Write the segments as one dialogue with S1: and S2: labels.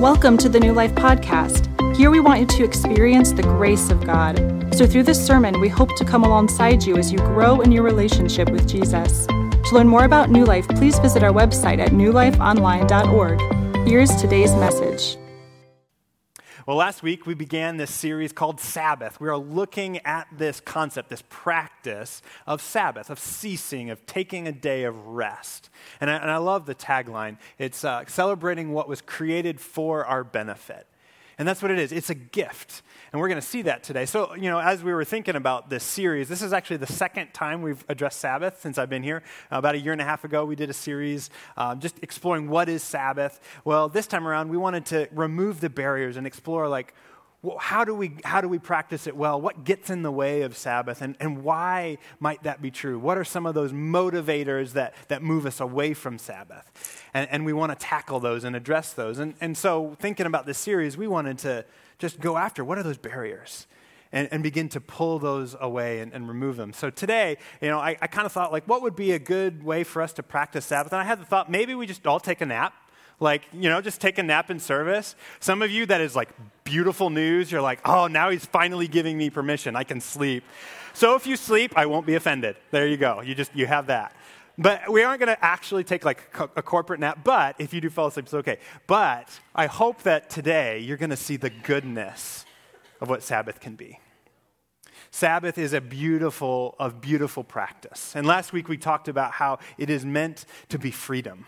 S1: Welcome to the New Life Podcast. Here we want you to experience the grace of God. So, through this sermon, we hope to come alongside you as you grow in your relationship with Jesus. To learn more about New Life, please visit our website at newlifeonline.org. Here's today's message.
S2: Well, last week we began this series called Sabbath. We are looking at this concept, this practice of Sabbath, of ceasing, of taking a day of rest. And I, and I love the tagline it's uh, celebrating what was created for our benefit. And that's what it is. It's a gift. And we're going to see that today. So, you know, as we were thinking about this series, this is actually the second time we've addressed Sabbath since I've been here. Uh, about a year and a half ago, we did a series uh, just exploring what is Sabbath. Well, this time around, we wanted to remove the barriers and explore, like, how do we how do we practice it well what gets in the way of sabbath and, and why might that be true what are some of those motivators that, that move us away from sabbath and, and we want to tackle those and address those and, and so thinking about this series we wanted to just go after what are those barriers and, and begin to pull those away and, and remove them. So today, you know, I, I kind of thought, like, what would be a good way for us to practice Sabbath? And I had the thought, maybe we just all take a nap. Like, you know, just take a nap in service. Some of you, that is like beautiful news. You're like, oh, now he's finally giving me permission. I can sleep. So if you sleep, I won't be offended. There you go. You just, you have that. But we aren't going to actually take like a corporate nap. But if you do fall asleep, it's okay. But I hope that today you're going to see the goodness of what Sabbath can be. Sabbath is a beautiful, a beautiful practice. And last week we talked about how it is meant to be freedom.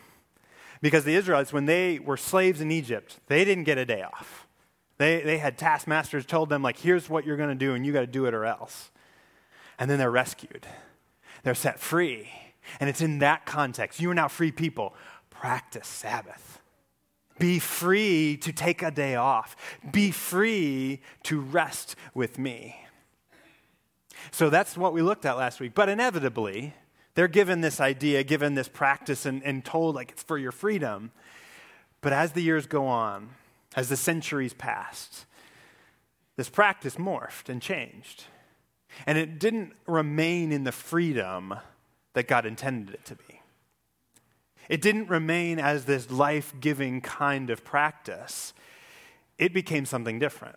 S2: Because the Israelites, when they were slaves in Egypt, they didn't get a day off. They, they had taskmasters told them, like, here's what you're going to do, and you got to do it or else. And then they're rescued. They're set free. And it's in that context. You are now free people. Practice Sabbath. Be free to take a day off. Be free to rest with me. So that's what we looked at last week. But inevitably, they're given this idea, given this practice, and, and told like it's for your freedom. But as the years go on, as the centuries passed, this practice morphed and changed. And it didn't remain in the freedom that God intended it to be. It didn't remain as this life giving kind of practice, it became something different.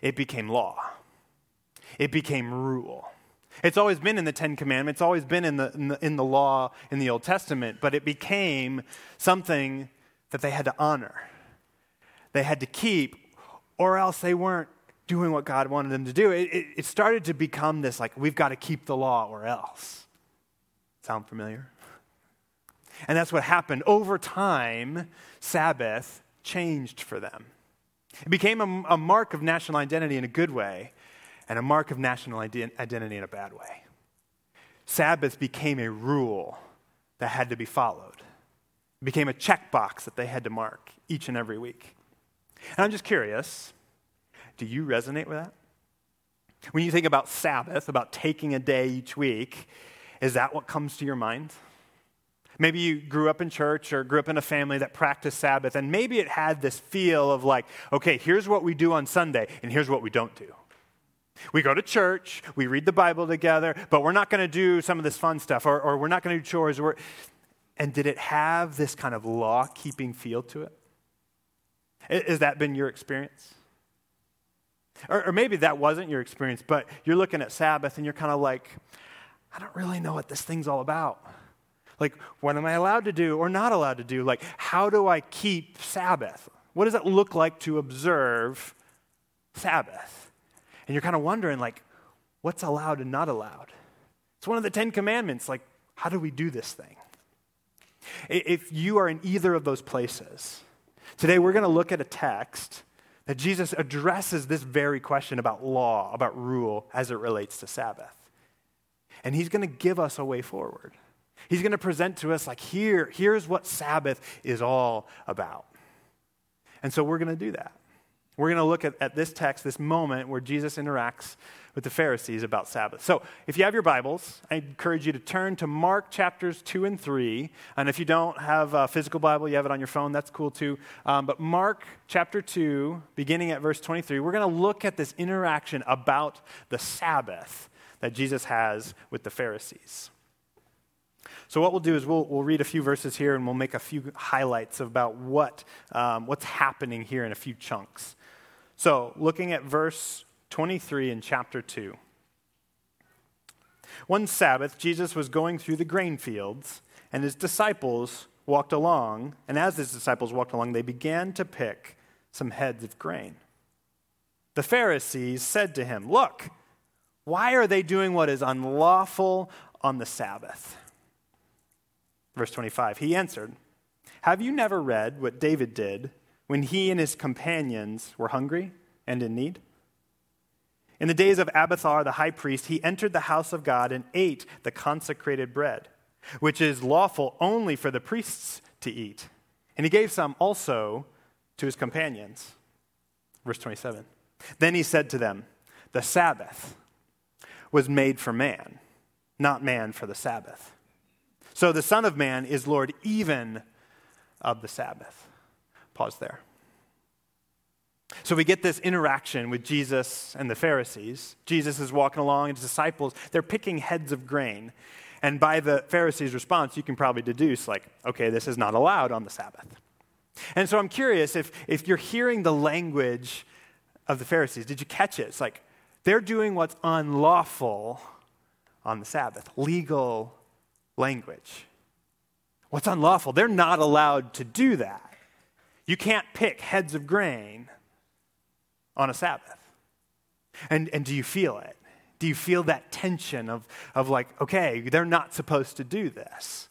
S2: It became law, it became rule. It's always been in the Ten Commandments, it's always been in the, in the, in the law in the Old Testament, but it became something that they had to honor. They had to keep, or else they weren't doing what God wanted them to do. It, it, it started to become this like, we've got to keep the law or else. Sound familiar? And that's what happened. Over time, Sabbath changed for them. It became a, a mark of national identity in a good way and a mark of national identity in a bad way. Sabbath became a rule that had to be followed. It became a checkbox that they had to mark each and every week. And I'm just curious do you resonate with that? When you think about Sabbath, about taking a day each week, is that what comes to your mind? Maybe you grew up in church or grew up in a family that practiced Sabbath, and maybe it had this feel of like, okay, here's what we do on Sunday, and here's what we don't do. We go to church, we read the Bible together, but we're not going to do some of this fun stuff, or, or we're not going to do chores. Or, and did it have this kind of law keeping feel to it? Has that been your experience? Or, or maybe that wasn't your experience, but you're looking at Sabbath and you're kind of like, I don't really know what this thing's all about. Like, what am I allowed to do or not allowed to do? Like, how do I keep Sabbath? What does it look like to observe Sabbath? And you're kind of wondering, like, what's allowed and not allowed? It's one of the Ten Commandments. Like, how do we do this thing? If you are in either of those places, today we're going to look at a text that Jesus addresses this very question about law, about rule, as it relates to Sabbath. And he's going to give us a way forward. He's going to present to us, like, here, here's what Sabbath is all about. And so we're going to do that. We're going to look at, at this text, this moment where Jesus interacts with the Pharisees about Sabbath. So if you have your Bibles, I encourage you to turn to Mark chapters 2 and 3. And if you don't have a physical Bible, you have it on your phone, that's cool too. Um, but Mark chapter 2, beginning at verse 23, we're going to look at this interaction about the Sabbath that Jesus has with the Pharisees. So, what we'll do is we'll, we'll read a few verses here and we'll make a few highlights about what, um, what's happening here in a few chunks. So, looking at verse 23 in chapter 2. One Sabbath, Jesus was going through the grain fields, and his disciples walked along. And as his disciples walked along, they began to pick some heads of grain. The Pharisees said to him, Look, why are they doing what is unlawful on the Sabbath? Verse 25, he answered, Have you never read what David did when he and his companions were hungry and in need? In the days of Abiathar the high priest, he entered the house of God and ate the consecrated bread, which is lawful only for the priests to eat. And he gave some also to his companions. Verse 27. Then he said to them, The Sabbath was made for man, not man for the Sabbath. So the Son of Man is Lord even of the Sabbath. Pause there. So we get this interaction with Jesus and the Pharisees. Jesus is walking along, and his disciples, they're picking heads of grain. And by the Pharisees' response, you can probably deduce, like, okay, this is not allowed on the Sabbath. And so I'm curious if, if you're hearing the language of the Pharisees, did you catch it? It's like they're doing what's unlawful on the Sabbath, legal language. What's unlawful? They're not allowed to do that. You can't pick heads of grain on a Sabbath. And, and do you feel it? Do you feel that tension of, of like, okay, they're not supposed to do this?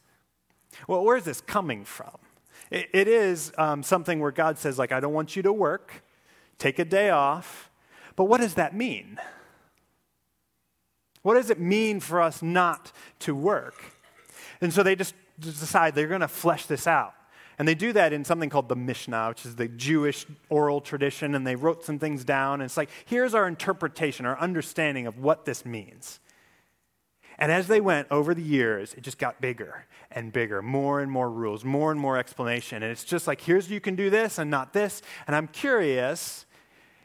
S2: Well, where's this coming from? it, it is um, something where God says, like, I don't want you to work, take a day off. But what does that mean? What does it mean for us not to work? And so they just decide they're going to flesh this out. And they do that in something called the Mishnah, which is the Jewish oral tradition, and they wrote some things down. And it's like, here's our interpretation, our understanding of what this means. And as they went over the years, it just got bigger and bigger, more and more rules, more and more explanation. And it's just like, here's you can do this and not this. And I'm curious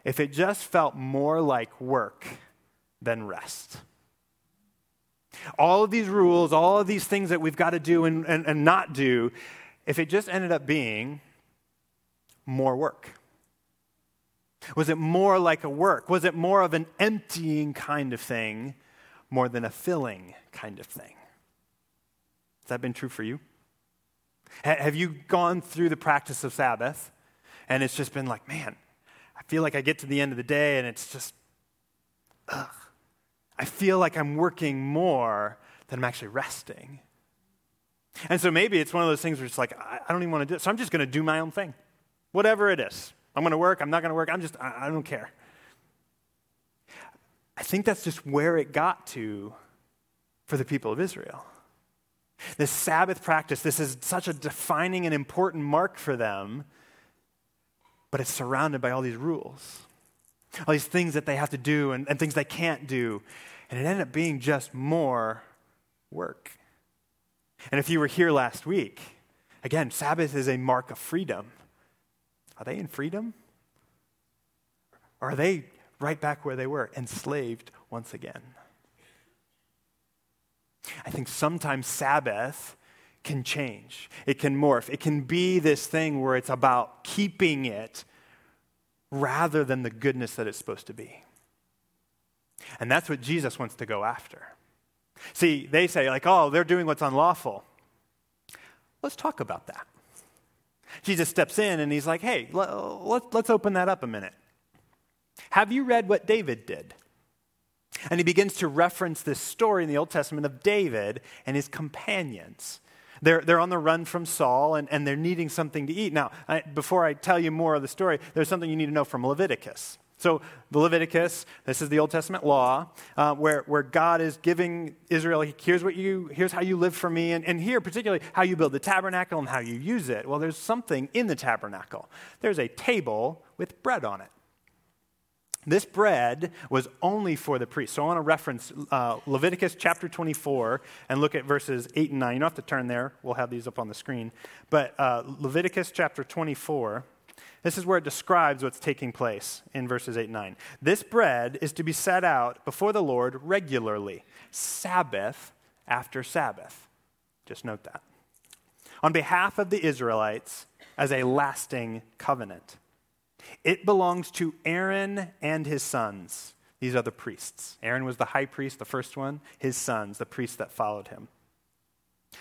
S2: if it just felt more like work than rest. All of these rules, all of these things that we've got to do and, and, and not do, if it just ended up being more work? Was it more like a work? Was it more of an emptying kind of thing more than a filling kind of thing? Has that been true for you? Have you gone through the practice of Sabbath and it's just been like, man, I feel like I get to the end of the day and it's just, ugh. I feel like I'm working more than I'm actually resting. And so maybe it's one of those things where it's like, I, don't even want to do it. So I'm just going to do my own thing. Whatever it is. I'm going to work. I'm not going to work. I'm just, I, I don't care. I think that's just where it got to for the people of Israel. This Sabbath practice, this is such a defining and important mark for them, but it's surrounded by all these rules, all these things that they have to do and, and things they can't do. And it ended up being just more work. And if you were here last week, again, Sabbath is a mark of freedom. Are they in freedom? Or are they right back where they were, enslaved once again? I think sometimes Sabbath can change, it can morph. It can be this thing where it's about keeping it rather than the goodness that it's supposed to be. And that's what Jesus wants to go after. See, they say, like, oh, they're doing what's unlawful. Let's talk about that. Jesus steps in and he's like, hey, let, let's open that up a minute. Have you read what David did? And he begins to reference this story in the Old Testament of David and his companions. They're, they're on the run from Saul and, and they're needing something to eat. Now, I, before I tell you more of the story, there's something you need to know from Leviticus. So, the Leviticus, this is the Old Testament law, uh, where, where God is giving Israel, here's, what you, here's how you live for me, and, and here, particularly, how you build the tabernacle and how you use it. Well, there's something in the tabernacle. There's a table with bread on it. This bread was only for the priest. So I want to reference uh, Leviticus chapter 24 and look at verses 8 and 9. You don't have to turn there, we'll have these up on the screen. But uh, Leviticus chapter 24 this is where it describes what's taking place in verses 8 and 9. This bread is to be set out before the Lord regularly, Sabbath after Sabbath. Just note that. On behalf of the Israelites as a lasting covenant. It belongs to Aaron and his sons. These are the priests. Aaron was the high priest, the first one, his sons, the priests that followed him.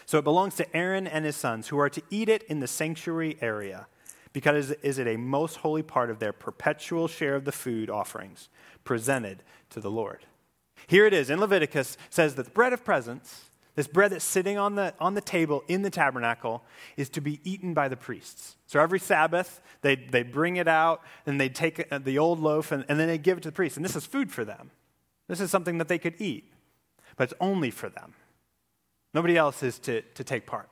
S2: So it belongs to Aaron and his sons, who are to eat it in the sanctuary area, because it is a most holy part of their perpetual share of the food offerings presented to the Lord. Here it is in Leviticus says that the bread of presence, this bread that's sitting on the, on the table in the tabernacle, is to be eaten by the priests. So every Sabbath, they'd, they'd bring it out and they'd take uh, the old loaf and, and then they'd give it to the priests. And this is food for them. This is something that they could eat, but it's only for them. Nobody else is to, to take part.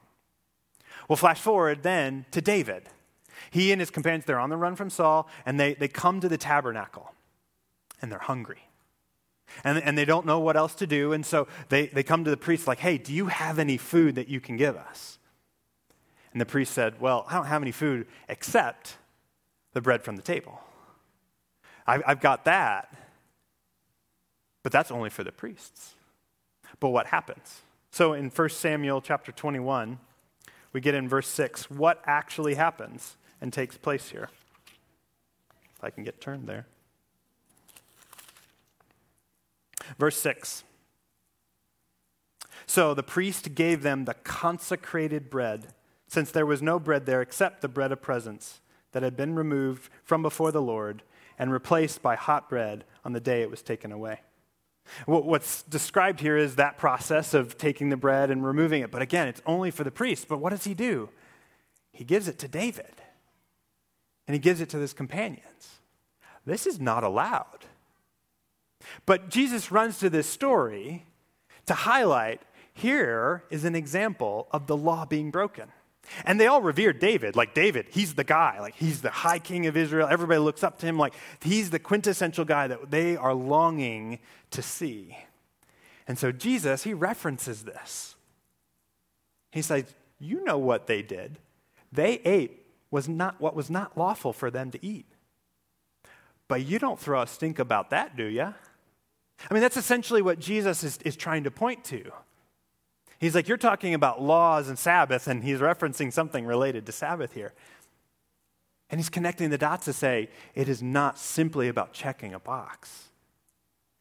S2: Well, flash forward then to David. He and his companions, they're on the run from Saul, and they, they come to the tabernacle, and they're hungry. And, and they don't know what else to do, and so they, they come to the priest like, hey, do you have any food that you can give us? And the priest said, well, I don't have any food except the bread from the table. I've, I've got that, but that's only for the priests. But what happens? So in 1 Samuel chapter 21, we get in verse 6 what actually happens and takes place here. If I can get turned there. Verse 6. So the priest gave them the consecrated bread, since there was no bread there except the bread of presence that had been removed from before the Lord and replaced by hot bread on the day it was taken away. What's described here is that process of taking the bread and removing it. But again, it's only for the priest. But what does he do? He gives it to David, and he gives it to his companions. This is not allowed. But Jesus runs to this story to highlight here is an example of the law being broken. And they all revered David. Like, David, he's the guy. Like, he's the high king of Israel. Everybody looks up to him. Like, he's the quintessential guy that they are longing to see. And so, Jesus, he references this. He says, You know what they did. They ate was not what was not lawful for them to eat. But you don't throw a stink about that, do you? I mean, that's essentially what Jesus is, is trying to point to. He's like, You're talking about laws and Sabbath, and he's referencing something related to Sabbath here. And he's connecting the dots to say, It is not simply about checking a box,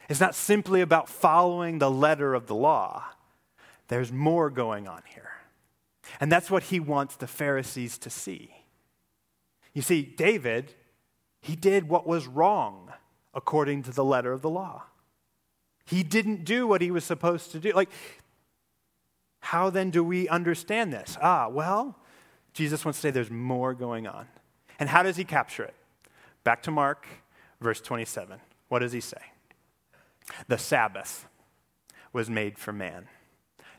S2: it's not simply about following the letter of the law. There's more going on here. And that's what he wants the Pharisees to see. You see, David, he did what was wrong according to the letter of the law. He didn't do what he was supposed to do. Like, how then do we understand this? Ah, well, Jesus wants to say there's more going on. And how does he capture it? Back to Mark, verse 27. What does he say? The Sabbath was made for man,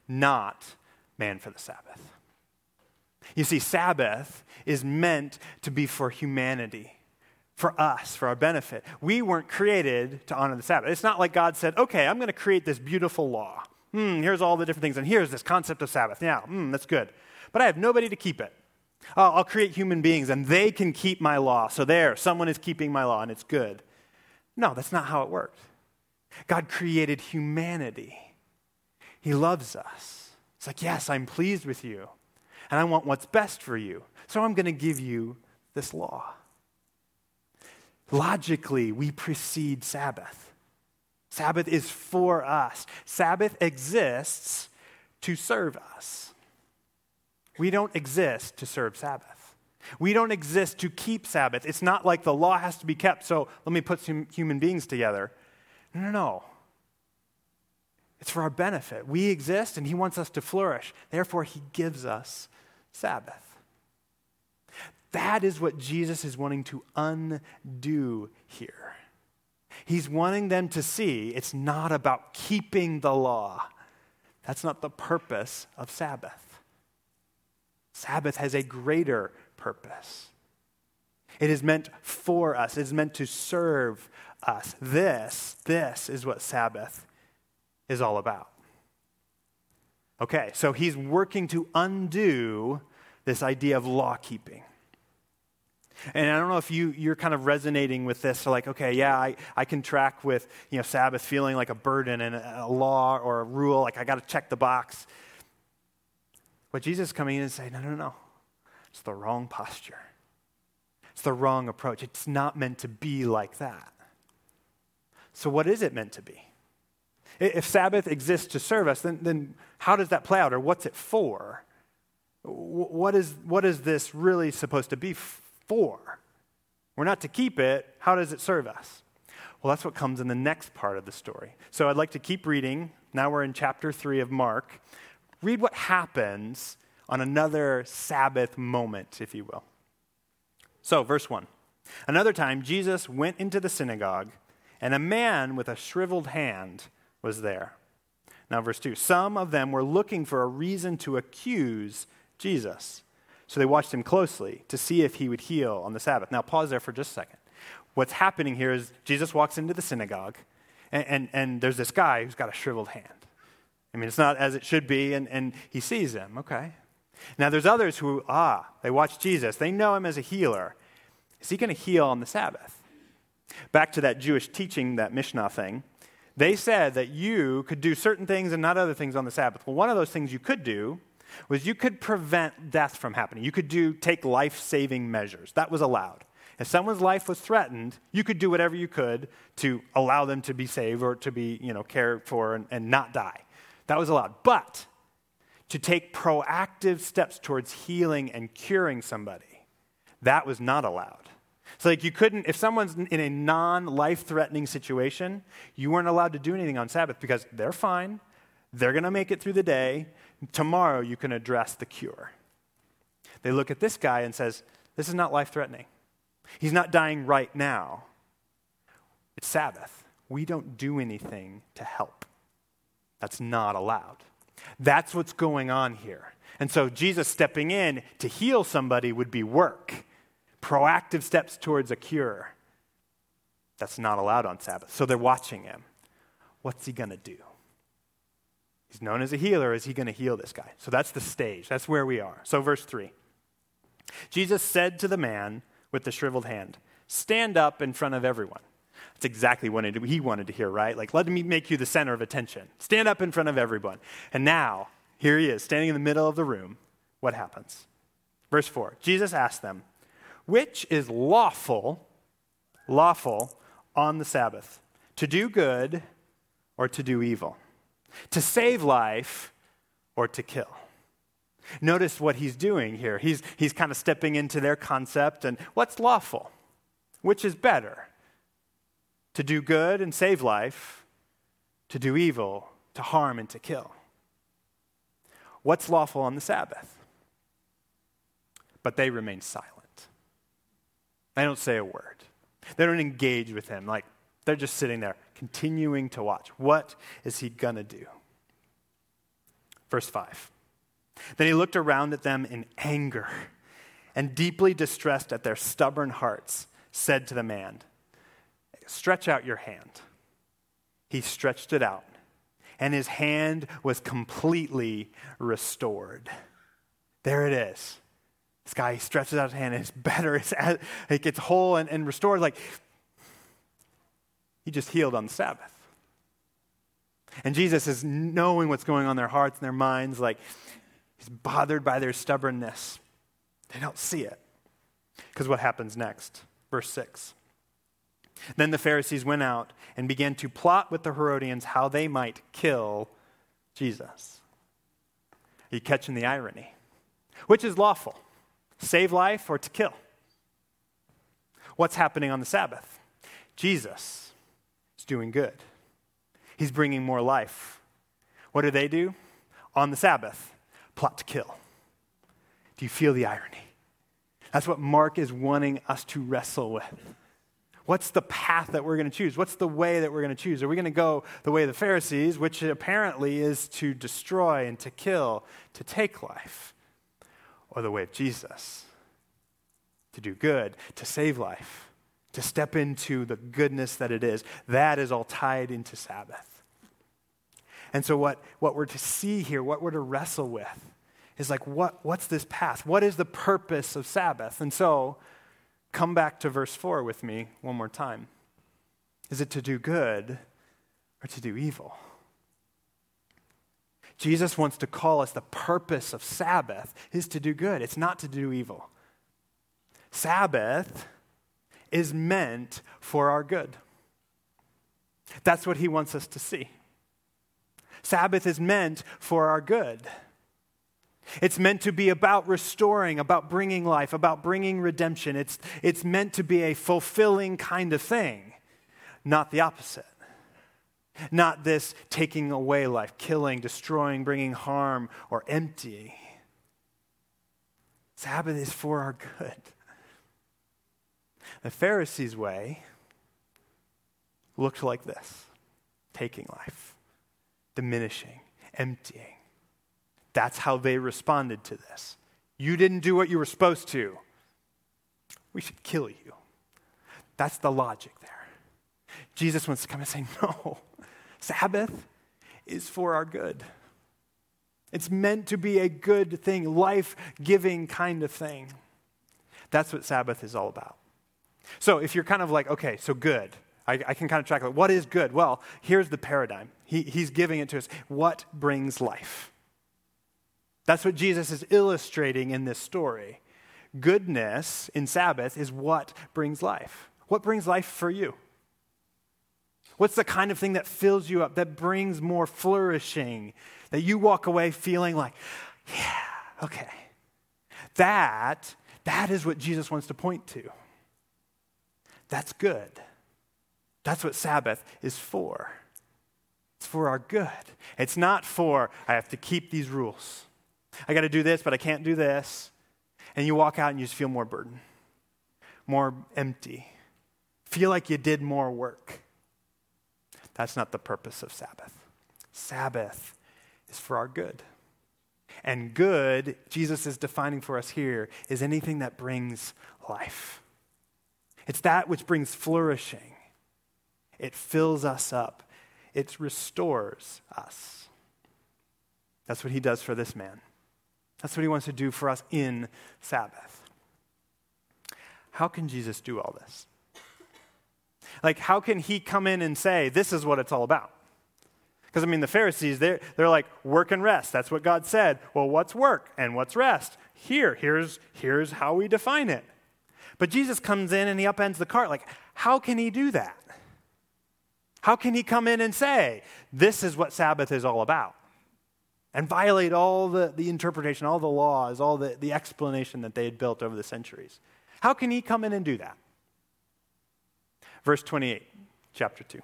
S2: not man for the Sabbath. You see, Sabbath is meant to be for humanity, for us, for our benefit. We weren't created to honor the Sabbath. It's not like God said, okay, I'm going to create this beautiful law hmm, here's all the different things, and here's this concept of Sabbath. Yeah, hmm, that's good. But I have nobody to keep it. Oh, I'll create human beings, and they can keep my law. So there, someone is keeping my law, and it's good. No, that's not how it worked. God created humanity. He loves us. It's like, yes, I'm pleased with you, and I want what's best for you. So I'm going to give you this law. Logically, we precede Sabbath. Sabbath is for us. Sabbath exists to serve us. We don't exist to serve Sabbath. We don't exist to keep Sabbath. It's not like the law has to be kept, so let me put some human beings together. No, no, no. It's for our benefit. We exist and He wants us to flourish. Therefore, He gives us Sabbath. That is what Jesus is wanting to undo here. He's wanting them to see it's not about keeping the law. That's not the purpose of Sabbath. Sabbath has a greater purpose. It is meant for us, it is meant to serve us. This, this is what Sabbath is all about. Okay, so he's working to undo this idea of law keeping. And I don't know if you, you're kind of resonating with this. So like, okay, yeah, I, I can track with, you know, Sabbath feeling like a burden and a law or a rule. Like, I got to check the box. But Jesus coming in and saying, no, no, no. It's the wrong posture. It's the wrong approach. It's not meant to be like that. So, what is it meant to be? If Sabbath exists to serve us, then, then how does that play out, or what's it for? What is, what is this really supposed to be for? We're not to keep it. How does it serve us? Well, that's what comes in the next part of the story. So I'd like to keep reading. Now we're in chapter 3 of Mark. Read what happens on another Sabbath moment, if you will. So, verse 1. Another time, Jesus went into the synagogue, and a man with a shriveled hand was there. Now, verse 2 Some of them were looking for a reason to accuse Jesus. So they watched him closely to see if he would heal on the Sabbath. Now, pause there for just a second. What's happening here is Jesus walks into the synagogue, and, and, and there's this guy who's got a shriveled hand. I mean, it's not as it should be, and, and he sees him. Okay. Now, there's others who, ah, they watch Jesus. They know him as a healer. Is he going to heal on the Sabbath? Back to that Jewish teaching, that Mishnah thing. They said that you could do certain things and not other things on the Sabbath. Well, one of those things you could do was you could prevent death from happening. You could do take life-saving measures. That was allowed. If someone's life was threatened, you could do whatever you could to allow them to be saved or to be, you know, cared for and, and not die. That was allowed. But to take proactive steps towards healing and curing somebody, that was not allowed. So, like, you couldn't, if someone's in a non life threatening situation, you weren't allowed to do anything on Sabbath because they're fine. They're going to make it through the day. Tomorrow you can address the cure. They look at this guy and says, "This is not life-threatening. He's not dying right now. It's Sabbath. We don't do anything to help. That's not allowed." That's what's going on here. And so Jesus stepping in to heal somebody would be work, proactive steps towards a cure. That's not allowed on Sabbath. So they're watching him. What's he going to do? He's known as a healer. Is he going to heal this guy? So that's the stage. That's where we are. So, verse 3 Jesus said to the man with the shriveled hand, Stand up in front of everyone. That's exactly what he wanted to hear, right? Like, let me make you the center of attention. Stand up in front of everyone. And now, here he is, standing in the middle of the room. What happens? Verse 4 Jesus asked them, Which is lawful, lawful on the Sabbath, to do good or to do evil? To save life or to kill. Notice what he's doing here. He's, he's kind of stepping into their concept and what's lawful? Which is better? To do good and save life, to do evil, to harm and to kill. What's lawful on the Sabbath? But they remain silent. They don't say a word. They don't engage with him. Like, they're just sitting there, continuing to watch. What is he going to do? Verse 5. Then he looked around at them in anger and, deeply distressed at their stubborn hearts, said to the man, Stretch out your hand. He stretched it out, and his hand was completely restored. There it is. This guy stretches out his hand, and it's better. It's, it gets whole and, and restored. Like, he just healed on the Sabbath. And Jesus is knowing what's going on in their hearts and their minds, like he's bothered by their stubbornness. They don't see it. Because what happens next? Verse 6. Then the Pharisees went out and began to plot with the Herodians how they might kill Jesus. Are you catching the irony? Which is lawful? Save life or to kill? What's happening on the Sabbath? Jesus doing good. He's bringing more life. What do they do? On the Sabbath, plot to kill. Do you feel the irony? That's what Mark is wanting us to wrestle with. What's the path that we're going to choose? What's the way that we're going to choose? Are we going to go the way of the Pharisees, which apparently is to destroy and to kill, to take life? Or the way of Jesus, to do good, to save life? To step into the goodness that it is. That is all tied into Sabbath. And so, what, what we're to see here, what we're to wrestle with, is like, what, what's this path? What is the purpose of Sabbath? And so, come back to verse 4 with me one more time. Is it to do good or to do evil? Jesus wants to call us the purpose of Sabbath is to do good, it's not to do evil. Sabbath is meant for our good. That's what he wants us to see. Sabbath is meant for our good. It's meant to be about restoring, about bringing life, about bringing redemption. It's, it's meant to be a fulfilling kind of thing, not the opposite. Not this taking away life, killing, destroying, bringing harm, or emptying. Sabbath is for our good. The Pharisees' way looked like this taking life, diminishing, emptying. That's how they responded to this. You didn't do what you were supposed to. We should kill you. That's the logic there. Jesus wants to come and say, No, Sabbath is for our good. It's meant to be a good thing, life giving kind of thing. That's what Sabbath is all about. So if you're kind of like, okay, so good, I, I can kind of track, like, what is good? Well, here's the paradigm. He, he's giving it to us. What brings life? That's what Jesus is illustrating in this story. Goodness in Sabbath is what brings life. What brings life for you? What's the kind of thing that fills you up, that brings more flourishing, that you walk away feeling like, yeah, okay. That, that is what Jesus wants to point to. That's good. That's what Sabbath is for. It's for our good. It's not for, I have to keep these rules. I got to do this, but I can't do this. And you walk out and you just feel more burden, more empty, feel like you did more work. That's not the purpose of Sabbath. Sabbath is for our good. And good, Jesus is defining for us here, is anything that brings life. It's that which brings flourishing. It fills us up. It restores us. That's what he does for this man. That's what he wants to do for us in Sabbath. How can Jesus do all this? Like, how can he come in and say, this is what it's all about? Because, I mean, the Pharisees, they're, they're like, work and rest. That's what God said. Well, what's work and what's rest? Here, here's, here's how we define it. But Jesus comes in and he upends the cart. Like, how can he do that? How can he come in and say, this is what Sabbath is all about? And violate all the, the interpretation, all the laws, all the, the explanation that they had built over the centuries. How can he come in and do that? Verse 28, chapter 2.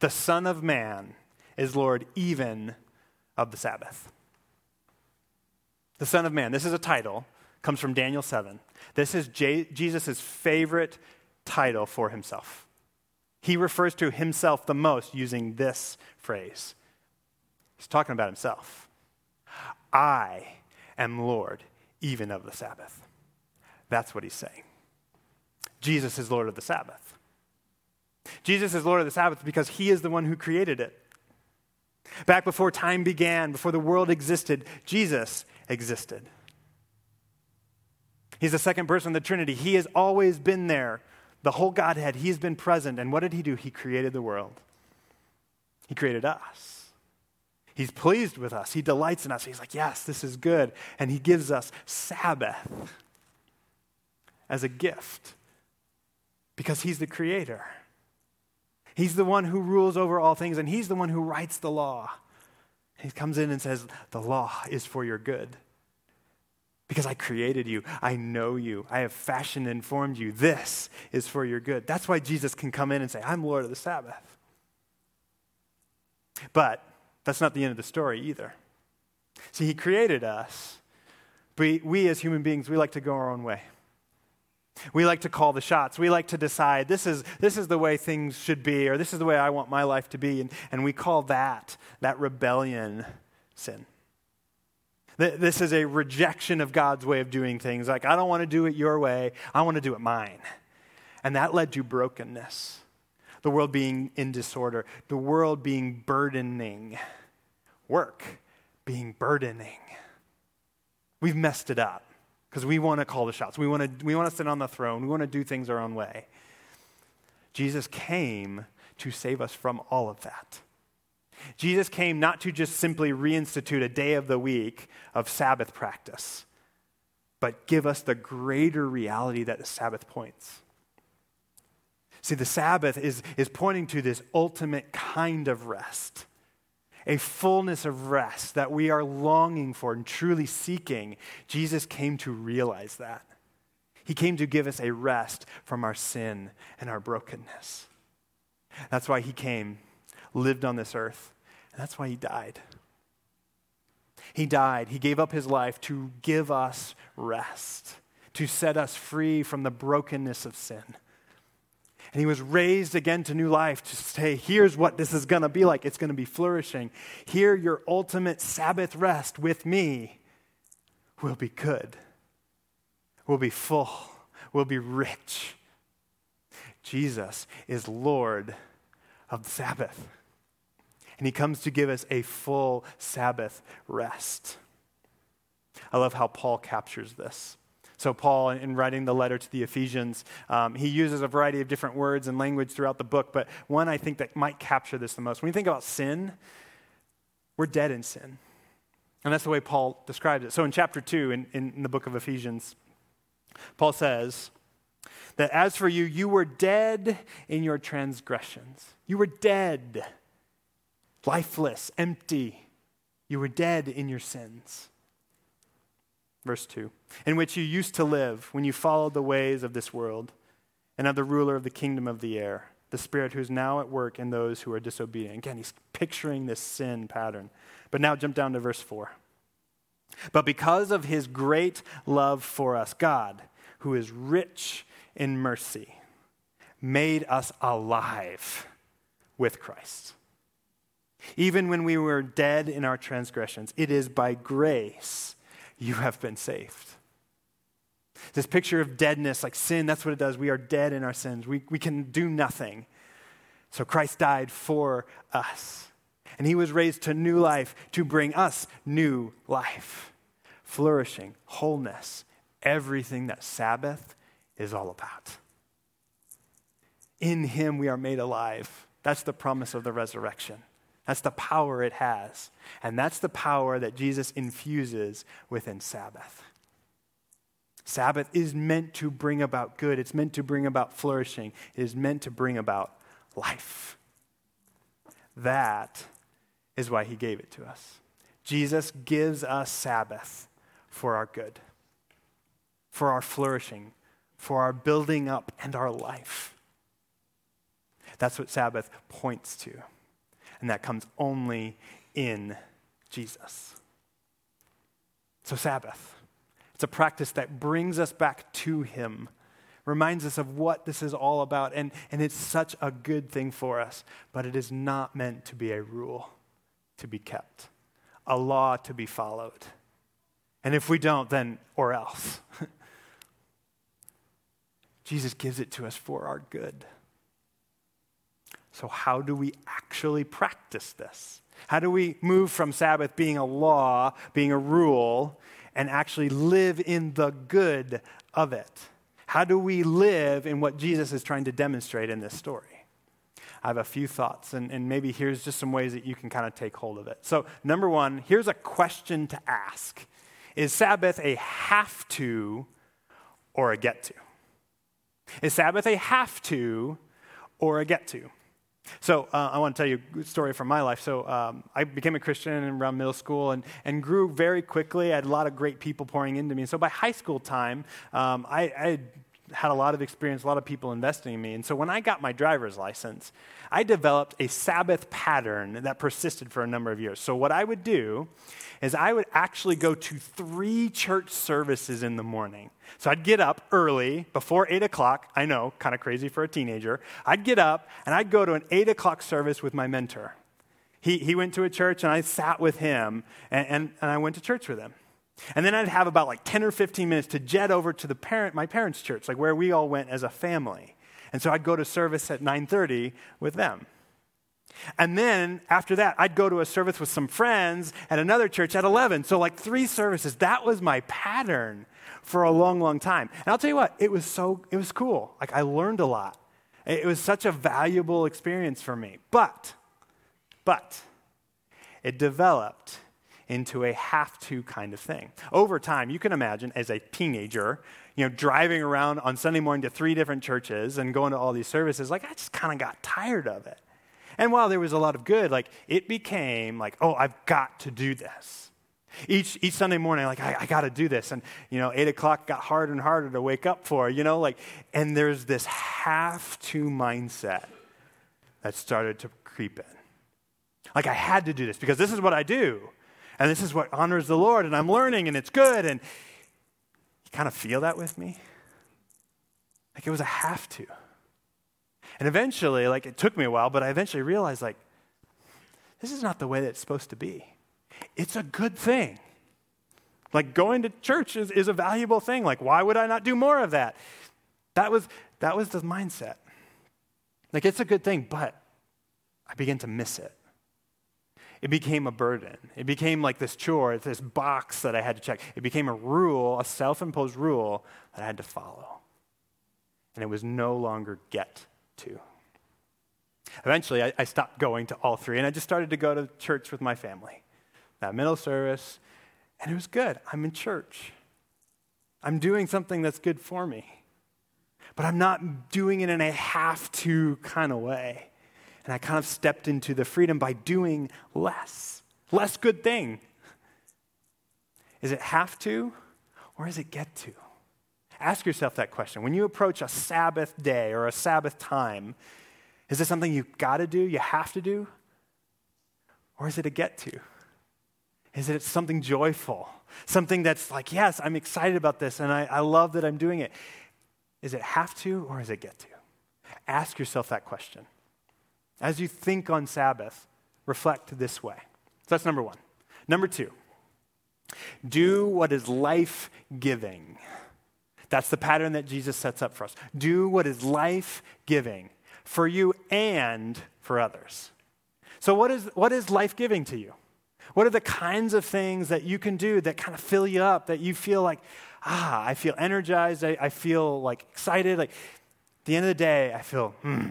S2: The Son of Man is Lord even of the Sabbath. The Son of Man, this is a title, comes from Daniel 7. This is Jesus' favorite title for himself. He refers to himself the most using this phrase. He's talking about himself. I am Lord even of the Sabbath. That's what he's saying. Jesus is Lord of the Sabbath. Jesus is Lord of the Sabbath because he is the one who created it. Back before time began, before the world existed, Jesus existed. He's the second person of the Trinity. He has always been there. The whole Godhead, he's been present. And what did he do? He created the world. He created us. He's pleased with us. He delights in us. He's like, yes, this is good. And he gives us Sabbath as a gift because he's the creator. He's the one who rules over all things, and he's the one who writes the law. He comes in and says, The law is for your good. Because I created you, I know you, I have fashioned and formed you. This is for your good. That's why Jesus can come in and say, I'm Lord of the Sabbath. But that's not the end of the story either. See, He created us, but we as human beings, we like to go our own way. We like to call the shots. We like to decide this is, this is the way things should be, or this is the way I want my life to be. And, and we call that, that rebellion, sin. This is a rejection of God's way of doing things. Like, I don't want to do it your way, I want to do it mine. And that led to brokenness. The world being in disorder, the world being burdening, work being burdening. We've messed it up because we want to call the shots. We want to, we want to sit on the throne. We want to do things our own way. Jesus came to save us from all of that. Jesus came not to just simply reinstitute a day of the week of Sabbath practice, but give us the greater reality that the Sabbath points. See, the Sabbath is, is pointing to this ultimate kind of rest, a fullness of rest that we are longing for and truly seeking. Jesus came to realize that. He came to give us a rest from our sin and our brokenness. That's why he came, lived on this earth, and that's why he died. He died. He gave up his life to give us rest, to set us free from the brokenness of sin. And he was raised again to new life to say, here's what this is going to be like. It's going to be flourishing. Here, your ultimate Sabbath rest with me will be good, will be full, will be rich. Jesus is Lord of the Sabbath. And he comes to give us a full Sabbath rest. I love how Paul captures this. So, Paul, in writing the letter to the Ephesians, um, he uses a variety of different words and language throughout the book, but one I think that might capture this the most. When you think about sin, we're dead in sin. And that's the way Paul describes it. So, in chapter 2 in, in the book of Ephesians, Paul says, that as for you, you were dead in your transgressions. You were dead, lifeless, empty. You were dead in your sins. Verse 2 In which you used to live when you followed the ways of this world and of the ruler of the kingdom of the air, the spirit who is now at work in those who are disobedient. Again, he's picturing this sin pattern. But now jump down to verse 4. But because of his great love for us, God, who is rich in mercy, made us alive with Christ. Even when we were dead in our transgressions, it is by grace you have been saved. This picture of deadness, like sin, that's what it does. We are dead in our sins. We, we can do nothing. So Christ died for us. And he was raised to new life to bring us new life, flourishing, wholeness, everything that Sabbath is all about. In him we are made alive. That's the promise of the resurrection. That's the power it has. And that's the power that Jesus infuses within Sabbath. Sabbath is meant to bring about good, it's meant to bring about flourishing, it is meant to bring about life. That is why he gave it to us. Jesus gives us Sabbath for our good, for our flourishing, for our building up and our life. That's what Sabbath points to. And that comes only in Jesus. So, Sabbath, it's a practice that brings us back to Him, reminds us of what this is all about, and, and it's such a good thing for us. But it is not meant to be a rule to be kept, a law to be followed. And if we don't, then or else. Jesus gives it to us for our good. So, how do we actually practice this? How do we move from Sabbath being a law, being a rule, and actually live in the good of it? How do we live in what Jesus is trying to demonstrate in this story? I have a few thoughts, and, and maybe here's just some ways that you can kind of take hold of it. So, number one, here's a question to ask Is Sabbath a have to or a get to? Is Sabbath a have to or a get to? So uh, I want to tell you a story from my life. So um, I became a Christian around middle school and, and grew very quickly. I had a lot of great people pouring into me. And so by high school time, um, I, I had a lot of experience, a lot of people investing in me. And so when I got my driver's license, I developed a Sabbath pattern that persisted for a number of years. So what I would do is I would actually go to three church services in the morning. So I'd get up early, before 8 o'clock. I know, kind of crazy for a teenager. I'd get up and I'd go to an 8 o'clock service with my mentor. He, he went to a church and I sat with him and, and, and I went to church with him. And then I'd have about like 10 or 15 minutes to jet over to the parent, my parents' church, like where we all went as a family. And so I'd go to service at 9:30 with them. And then after that, I'd go to a service with some friends at another church at 11. So like three services. That was my pattern for a long, long time. And I'll tell you what, it was so it was cool. Like I learned a lot. It was such a valuable experience for me. But but it developed into a have to kind of thing. Over time, you can imagine as a teenager, you know, driving around on Sunday morning to three different churches and going to all these services, like I just kind of got tired of it. And while there was a lot of good, like it became like, oh, I've got to do this. Each, each Sunday morning, like, I, I got to do this. And, you know, 8 o'clock got harder and harder to wake up for, you know, like, and there's this have to mindset that started to creep in. Like, I had to do this because this is what I do. And this is what honors the Lord. And I'm learning and it's good. And you kind of feel that with me? Like, it was a have to. And eventually, like, it took me a while, but I eventually realized, like, this is not the way that it's supposed to be it's a good thing. Like going to church is, is a valuable thing. Like, why would I not do more of that? That was, that was the mindset. Like, it's a good thing, but I began to miss it. It became a burden. It became like this chore, this box that I had to check. It became a rule, a self imposed rule that I had to follow. And it was no longer get to. Eventually, I, I stopped going to all three, and I just started to go to church with my family that middle service, and it was good. I'm in church. I'm doing something that's good for me. But I'm not doing it in a have to kind of way. And I kind of stepped into the freedom by doing less, less good thing. Is it have to or is it get to? Ask yourself that question. When you approach a Sabbath day or a Sabbath time, is this something you got to do, you have to do? Or is it a get to? is it something joyful, something that's like, yes, I'm excited about this and I, I love that I'm doing it. Is it have to or is it get to? Ask yourself that question. As you think on Sabbath, reflect this way. So that's number one. Number two, do what is life giving. That's the pattern that Jesus sets up for us. Do what is life giving for you and for others. So, what is, what is life giving to you? What are the kinds of things that you can do that kind of fill you up, that you feel like, ah, I feel energized, I, I feel like excited. Like at the end of the day, I feel, hmm,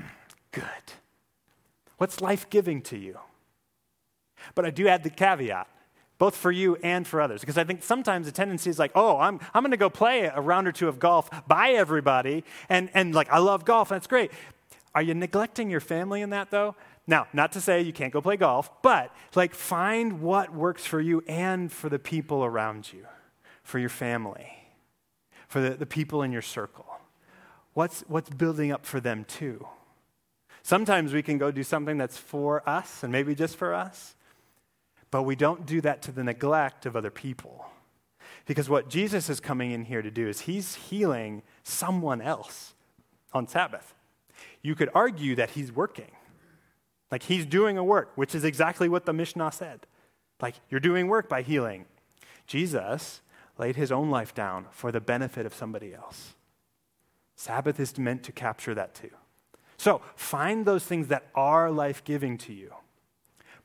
S2: good. What's life giving to you? But I do add the caveat, both for you and for others, because I think sometimes the tendency is like, oh, I'm, I'm going to go play a round or two of golf by everybody, and, and like, I love golf, that's great. Are you neglecting your family in that, though? Now, not to say you can't go play golf, but like find what works for you and for the people around you, for your family, for the, the people in your circle. What's, what's building up for them too? Sometimes we can go do something that's for us and maybe just for us, but we don't do that to the neglect of other people. Because what Jesus is coming in here to do is he's healing someone else on Sabbath. You could argue that he's working like he's doing a work, which is exactly what the Mishnah said. Like you're doing work by healing. Jesus laid his own life down for the benefit of somebody else. Sabbath is meant to capture that too. So find those things that are life giving to you,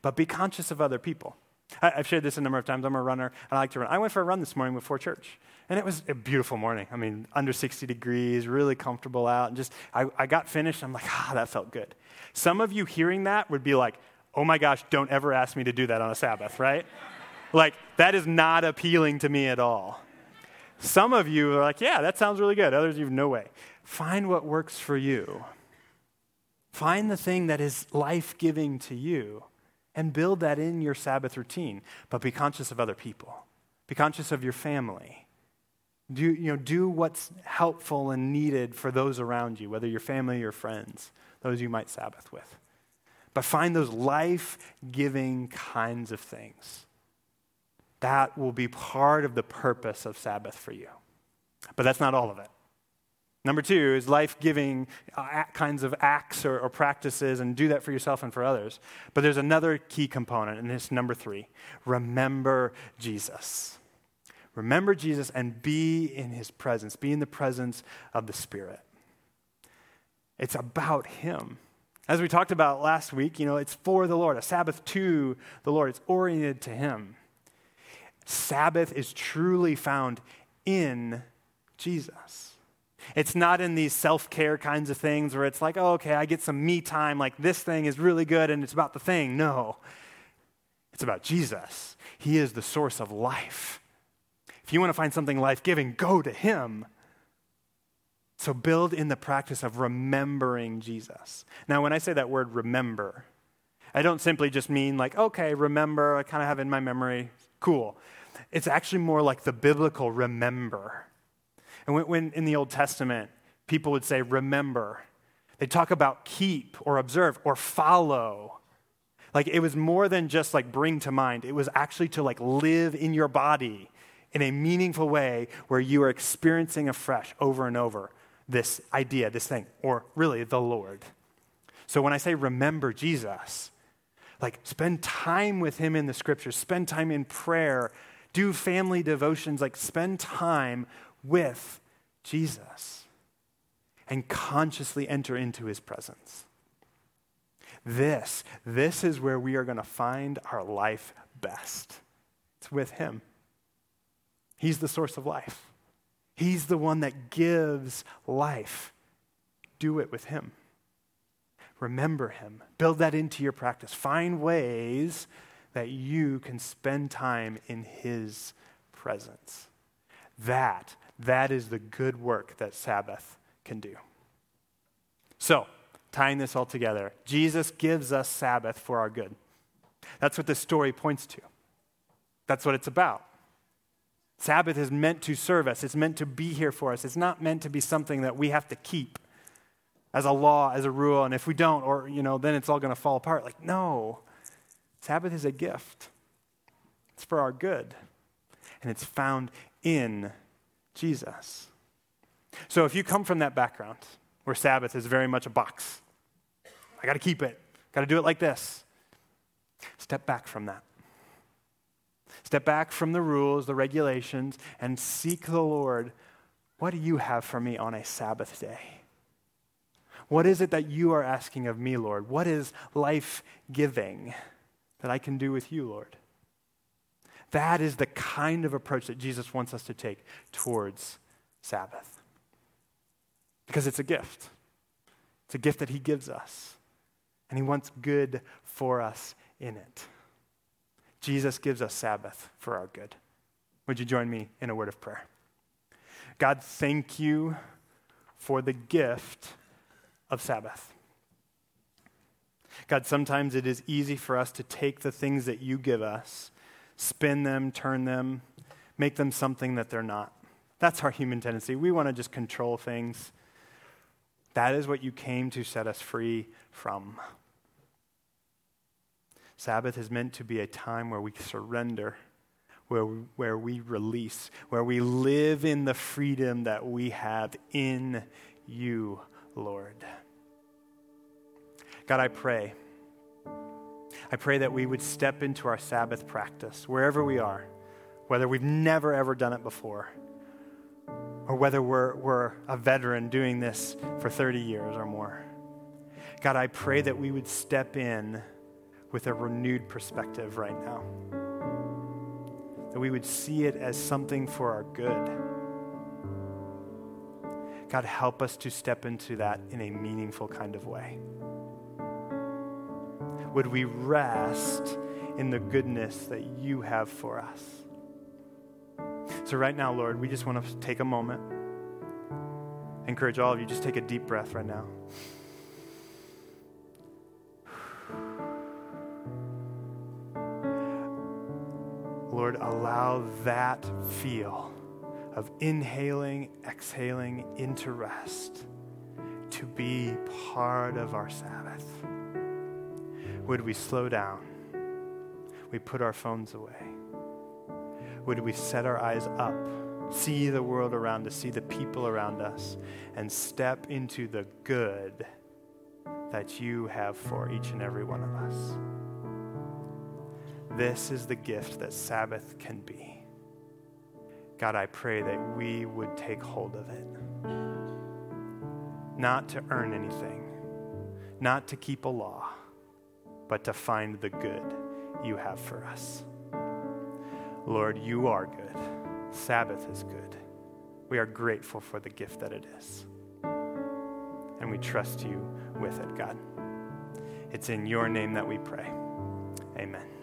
S2: but be conscious of other people. I, have shared this a number of times. I'm a runner. and I like to run. I went for a run this morning before church, and it was a beautiful morning. I mean, under 60 degrees, really comfortable out. And just, I, I got finished. I'm like, ah, that felt good. Some of you hearing that would be like, oh my gosh, don't ever ask me to do that on a Sabbath, right? like, that is not appealing to me at all. Some of you are like, yeah, that sounds really good. Others, you have no way. Find what works for you. Find the thing that is life giving to you and build that in your Sabbath routine. But be conscious of other people, be conscious of your family. Do, you know, do what's helpful and needed for those around you, whether your family or friends, those you might Sabbath with. But find those life giving kinds of things. That will be part of the purpose of Sabbath for you. But that's not all of it. Number two is life giving uh, kinds of acts or, or, practices, and do that for yourself and for others. But there's another key component, and it's number three remember Jesus. Remember Jesus and be in his presence, be in the presence of the Spirit. It's about him. As we talked about last week, you know, it's for the Lord, a Sabbath to the Lord, it's oriented to him. Sabbath is truly found in Jesus. It's not in these self care kinds of things where it's like, oh, okay, I get some me time, like this thing is really good and it's about the thing. No. It's about Jesus. He is the source of life. If you want to find something life giving, go to Him. So build in the practice of remembering Jesus. Now, when I say that word remember, I don't simply just mean like, okay, remember, I kind of have in my memory, cool. It's actually more like the biblical remember. And when, when in the Old Testament, people would say remember, they talk about keep or observe or follow. Like it was more than just like bring to mind, it was actually to like live in your body in a meaningful way where you are experiencing afresh over and over this idea, this thing, or really the Lord. So when I say remember Jesus, like spend time with him in the scriptures, spend time in prayer, do family devotions, like spend time with Jesus and consciously enter into his presence. This, this is where we are going to find our life best. It's with him. He's the source of life. He's the one that gives life. Do it with him. Remember him. Build that into your practice. Find ways that you can spend time in his presence. That, that is the good work that Sabbath can do. So, tying this all together, Jesus gives us Sabbath for our good. That's what this story points to. That's what it's about. Sabbath is meant to serve us, it's meant to be here for us. It's not meant to be something that we have to keep as a law, as a rule, and if we don't, or, you know, then it's all going to fall apart. Like, no. Sabbath is a gift, it's for our good, and it's found in Jesus. So if you come from that background where Sabbath is very much a box, I got to keep it, got to do it like this, step back from that. Step back from the rules, the regulations, and seek the Lord. What do you have for me on a Sabbath day? What is it that you are asking of me, Lord? What is life giving that I can do with you, Lord? That is the kind of approach that Jesus wants us to take towards Sabbath. Because it's a gift. It's a gift that He gives us. And He wants good for us in it. Jesus gives us Sabbath for our good. Would you join me in a word of prayer? God, thank you for the gift of Sabbath. God, sometimes it is easy for us to take the things that you give us, spin them, turn them, make them something that they're not. That's our human tendency. We want to just control things. That is what you came to set us free from. Sabbath is meant to be a time where we surrender, where we, where we release, where we live in the freedom that we have in you, Lord. God, I pray. I pray that we would step into our Sabbath practice wherever we are, whether we've never ever done it before, or whether we're, we're a veteran doing this for 30 years or more. God, I pray that we would step in with a renewed perspective right now. That we would see it as something for our good. God, help us to step into that in a meaningful kind of way. Would we rest in the goodness that you have for us? So, right now, Lord, we just want to take a moment. I encourage all of you, just take a deep breath right now. Lord, allow that feel of inhaling, exhaling into rest to be part of our Sabbath. Would we slow down? We put our phones away. Would we set our eyes up, see the world around us, see the people around us, and step into the good that you have for each and every one of us? This is the gift that Sabbath can be. God, I pray that we would take hold of it. Not to earn anything, not to keep a law, but to find the good you have for us. Lord, you are good. Sabbath is good. We are grateful for the gift that it is. And we trust you with it, God. It's in your name that we pray. Amen.